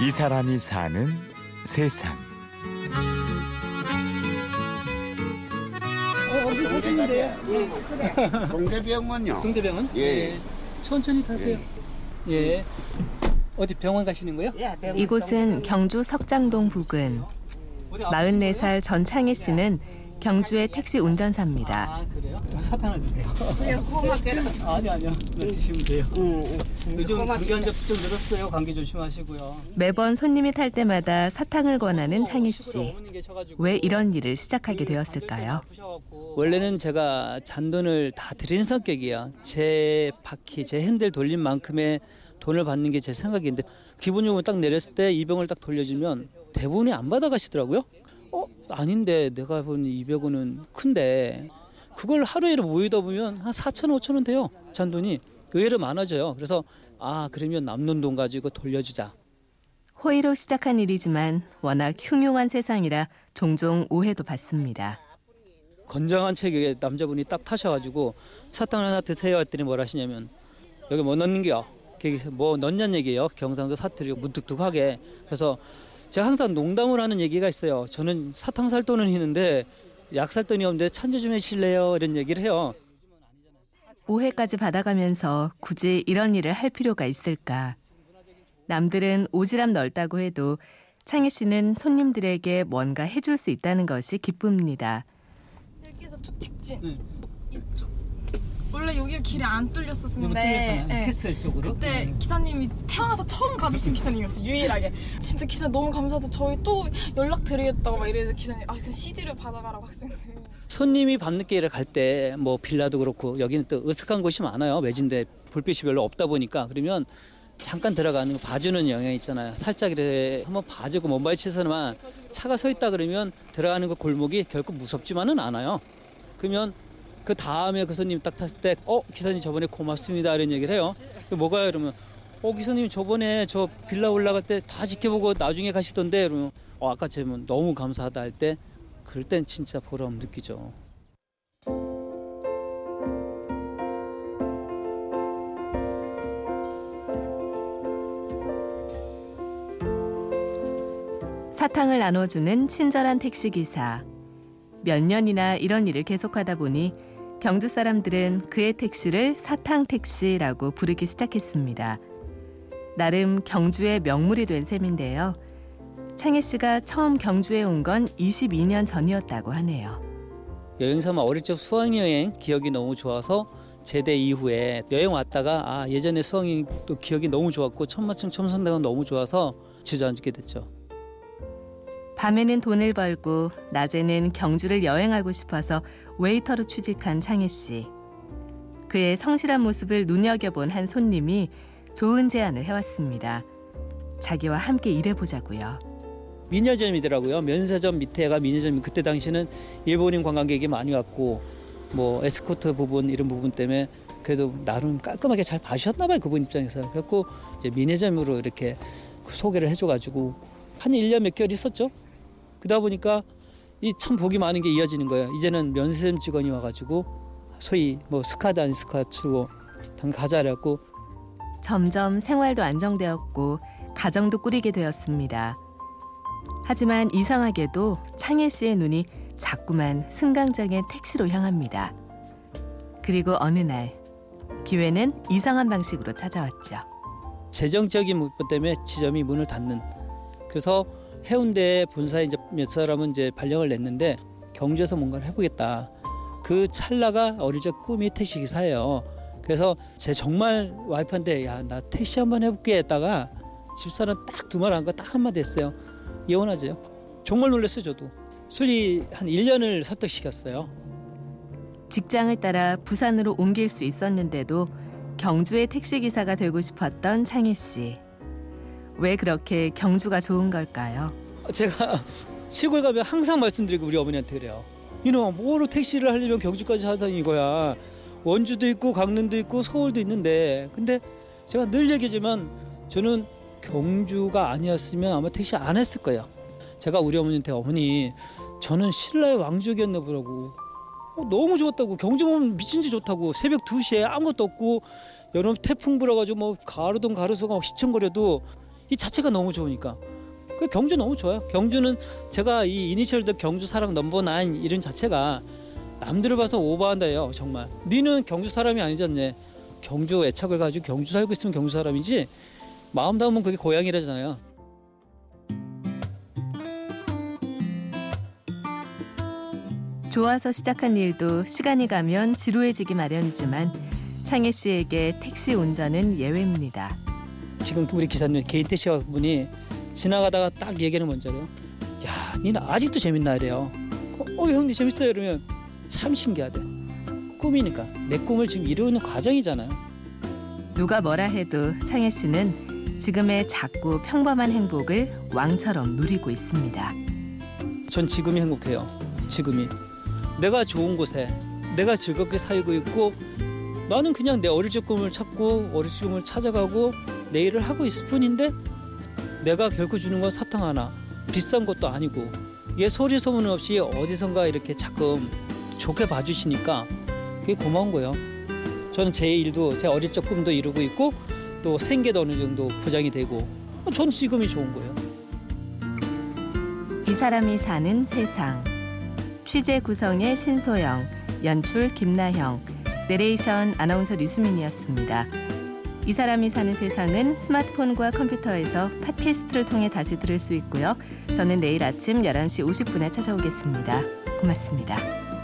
이 사람이 사는 세상. 어, 어디 사셨는데요? 동대병원요. 동대병원? 예. 천천히 타세요. 예. 어디 병원 가시는 거예요? 이곳은 경주 석장동 부근. 44살 전창희 씨는 경주의 택시 운전사입니다. 아, 그래요? 사탕을 드세요. 아니, 아니요. 네, 드시면 돼요. 요즘 감기 환자 좀 늘었어요. 감기 조심하시고요. 매번 손님이 탈 때마다 사탕을 권하는 창희 씨. 왜 이런 일을 시작하게 되었을까요? 원래는 제가 잔돈을 다 드리는 성격이에요. 제 바퀴, 제 핸들 돌린 만큼의 돈을 받는 게 제 생각인데 기본 요금 딱 내렸을 때 이 병을 딱 돌려주면 대부분이 안 받아가시더라고요. 어 아닌데 내가 본 200원은 큰데 그걸 하루에 모이다 보면 한 4천 5천 원 돼요. 잔돈이 의외로 많아져요. 그래서 아 그러면 남는 돈 가지고 돌려주자. 호의로 시작한 일이지만 워낙 흉흉한 세상이라 종종 오해도 받습니다. 건장한 체격의 남자분이 딱 타셔가지고 사탕 하나 드세요 했더니 뭘 하시냐면 여기 뭐 넣는겨 뭐 넣냐는 얘기예요 경상도 사투리 무뚝뚝하게 그래서 제가 항상 농담을 하는 얘기가 있어요 저는 사탕 살 돈은 있는데 약 살 돈이 없는데 찬조 좀 해실래요 이런 얘기를 해요 오해까지 받아가면서 굳이 이런 일을 할 필요가 있을까? 남들은 오지랖 넓다고 해도 창해 씨는 손님들에게 뭔가 해줄 수 있다는 것이 기쁩니다. 여기서 쭉 직진. 응. 이쪽. 원래 여기가 길이 안 이거 뚫렸었는데. 뚫렸잖아요. 네. 캐슬 쪽으로? 그때 음. 기사님이 태어나서 처음 가주신 기사님이었어요 유일하게. 진짜 기사 너무 감사하다. 저희 또 연락 드리겠다고 막 이래서 기사님 아, 그 CD를 받아가라고 학생들. 손님이 밤늦게 일을 갈때 뭐 빌라도 그렇고 여기는 또 으슥한 곳이 많아요. 매진데 불빛이 별로 없다 보니까. 그러면 잠깐 들어가는 거 봐주는 영향이 있잖아요. 살짝 이렇게 한번 봐주고 먼발치에서만 차가 서 있다 그러면 들어가는 그 골목이 결코 무섭지만은 않아요. 그러면 그 다음에 그 손님 딱 탔을 때 어 기사님 저번에 고맙습니다 이런 얘기를 해요 그 뭐가요 이러면 어 기사님 저번에 저 빌라 올라갈 때 다 지켜보고 나중에 가시던데 이러면 어 아까 제면 너무 감사하다 할 때 그럴 땐 진짜 보람 느끼죠. 사탕을 나눠주는 친절한 택시기사. 몇 년이나 이런 일을 계속하다 보니 경주 사람들은 그의 택시를 사탕 택시라고 부르기 시작했습니다. 나름 경주의 명물이 된 셈인데요. 창희 씨가 처음 경주에 온 건 22년 전이었다고 하네요. 여행 삼아 어릴 적 수학여행 기억이 너무 좋아서 제대 이후에 여행 왔다가 아 예전에 수학여행 또 기억이 너무 좋았고 천마층 첨선대가 너무 좋아서 주저앉게 됐죠. 밤에는 돈을 벌고 낮에는 경주를 여행하고 싶어서 웨이터로 취직한 창희 씨. 그의 성실한 모습을 눈여겨본 한 손님이 좋은 제안을 해왔습니다. 자기와 함께 일해보자고요. 미녀점이더라고요. 면세점 밑에가 미녀점. 그때 당시는 일본인 관광객이 많이 왔고 뭐 에스코트 부분 이런 부분 때문에 그래도 나름 깔끔하게 잘 봐주셨나 봐요 그분 입장에서. 그래갖고 이제 미녀점으로 이렇게 소개를 해줘가지고 한 1년 몇 개월 있었죠. 그러다 보니까 이 참 복이 많은 게 이어지는 거예요. 이제는 면세점 직원이 와가지고 소위 뭐 스카드 아닌 스카츠고 당 가자라고 점점 생활도 안정되었고 가정도 꾸리게 되었습니다. 하지만 이상하게도 창희 씨의 눈이 자꾸만 승강장의 택시로 향합니다. 그리고 어느 날 기회는 이상한 방식으로 찾아왔죠. 재정적인 문제 때문에 지점이 문을 닫는. 그래서 해운대 본사에 이제 몇 사람은 이제 발령을 냈는데 경주에서 뭔가를 해보겠다. 그 찰나가 어릴 적 꿈이 택시 기사예요. 그래서 제 정말 와이프한테 야 나 택시 한번 해볼게 했다가 집사는 딱두 말 한 거 딱 한마디 했어요. 이혼하죠. 정말 놀랐어요 저도. 솔리 한 1년을 설득시켰어요. 직장을 따라 부산으로 옮길 수 있었는데도 경주의 택시기사가 되고 싶었던 창희 씨. 왜 그렇게 경주가 좋은 걸까요? 제가 시골 가면 항상 말씀드리고 우리 어머니한테 그래요. 이놈아 뭐로 택시를 하려면 경주까지 하다니 이거야. 원주도 있고 강릉도 있고 서울도 있는데 근데 제가 늘 얘기하지만 저는 경주가 아니었으면 아마 택시 안 했을 거예요. 제가 우리 어머니한테 어머니 저는 신라의 왕족이었나 보라고 어, 너무 좋았다고 경주 보면 미친지 좋다고 새벽 2시에 아무것도 없고 여름 태풍 불어가지고 뭐 가로등 가로수가 막 휘청거려도 이 자체가 너무 좋으니까. 그 경주 너무 좋아요. 경주는 제가 이 이니셜드 경주 사랑 넘버 나인 이름 자체가 남들을 봐서 오버한다요 정말. 니는 경주 사람이 아니잖니. 경주 애착을 가지고 경주 살고 있으면 경주 사람이지. 마음 담으면 그게 고향이라잖아요. 좋아서 시작한 일도 시간이 가면 지루해지기 마련이지만 창희 씨에게 택시 운전은 예외입니다. 지금 우리 기사님 개인 택시 분이 지나가다가 딱 얘기하는 뭔지알아요? 야, 니는 아직도 재밌나 이래요. 어, 어, 형님 재밌어요 이러면 참 신기하대. 꿈이니까 내 꿈을 지금 이루는 과정이잖아요. 누가 뭐라 해도 창희 씨는 지금의 작고 평범한 행복을 왕처럼 누리고 있습니다. 전 지금이 행복해요. 지금이 내가 좋은 곳에 내가 즐겁게 살고 있고 나는 그냥 내 어릴 적 꿈을 찾고 어릴 적 꿈을 찾아가고 내 일을 하고 있을 뿐인데 내가 결코 주는 건 사탕 하나 비싼 것도 아니고 얘 소리 소문 없이 어디선가 이렇게 자끔 좋게 봐주시니까 그게 고마운 거예요. 저는 제 일도 제 어릴 적 꿈도 이루고 있고 또 생계도 어느 정도 보장이 되고 전 지금이 좋은 거예요. 이 사람이 사는 세상. 취재 구성의 신소영, 연출 김나형, 내레이션 아나운서 류수민이었습니다. 이 사람이 사는 세상은 스마트폰과 컴퓨터에서 팟캐스트를 통해 다시 들을 수 있고요. 저는 내일 아침 11시 50분에 찾아오겠습니다. 고맙습니다.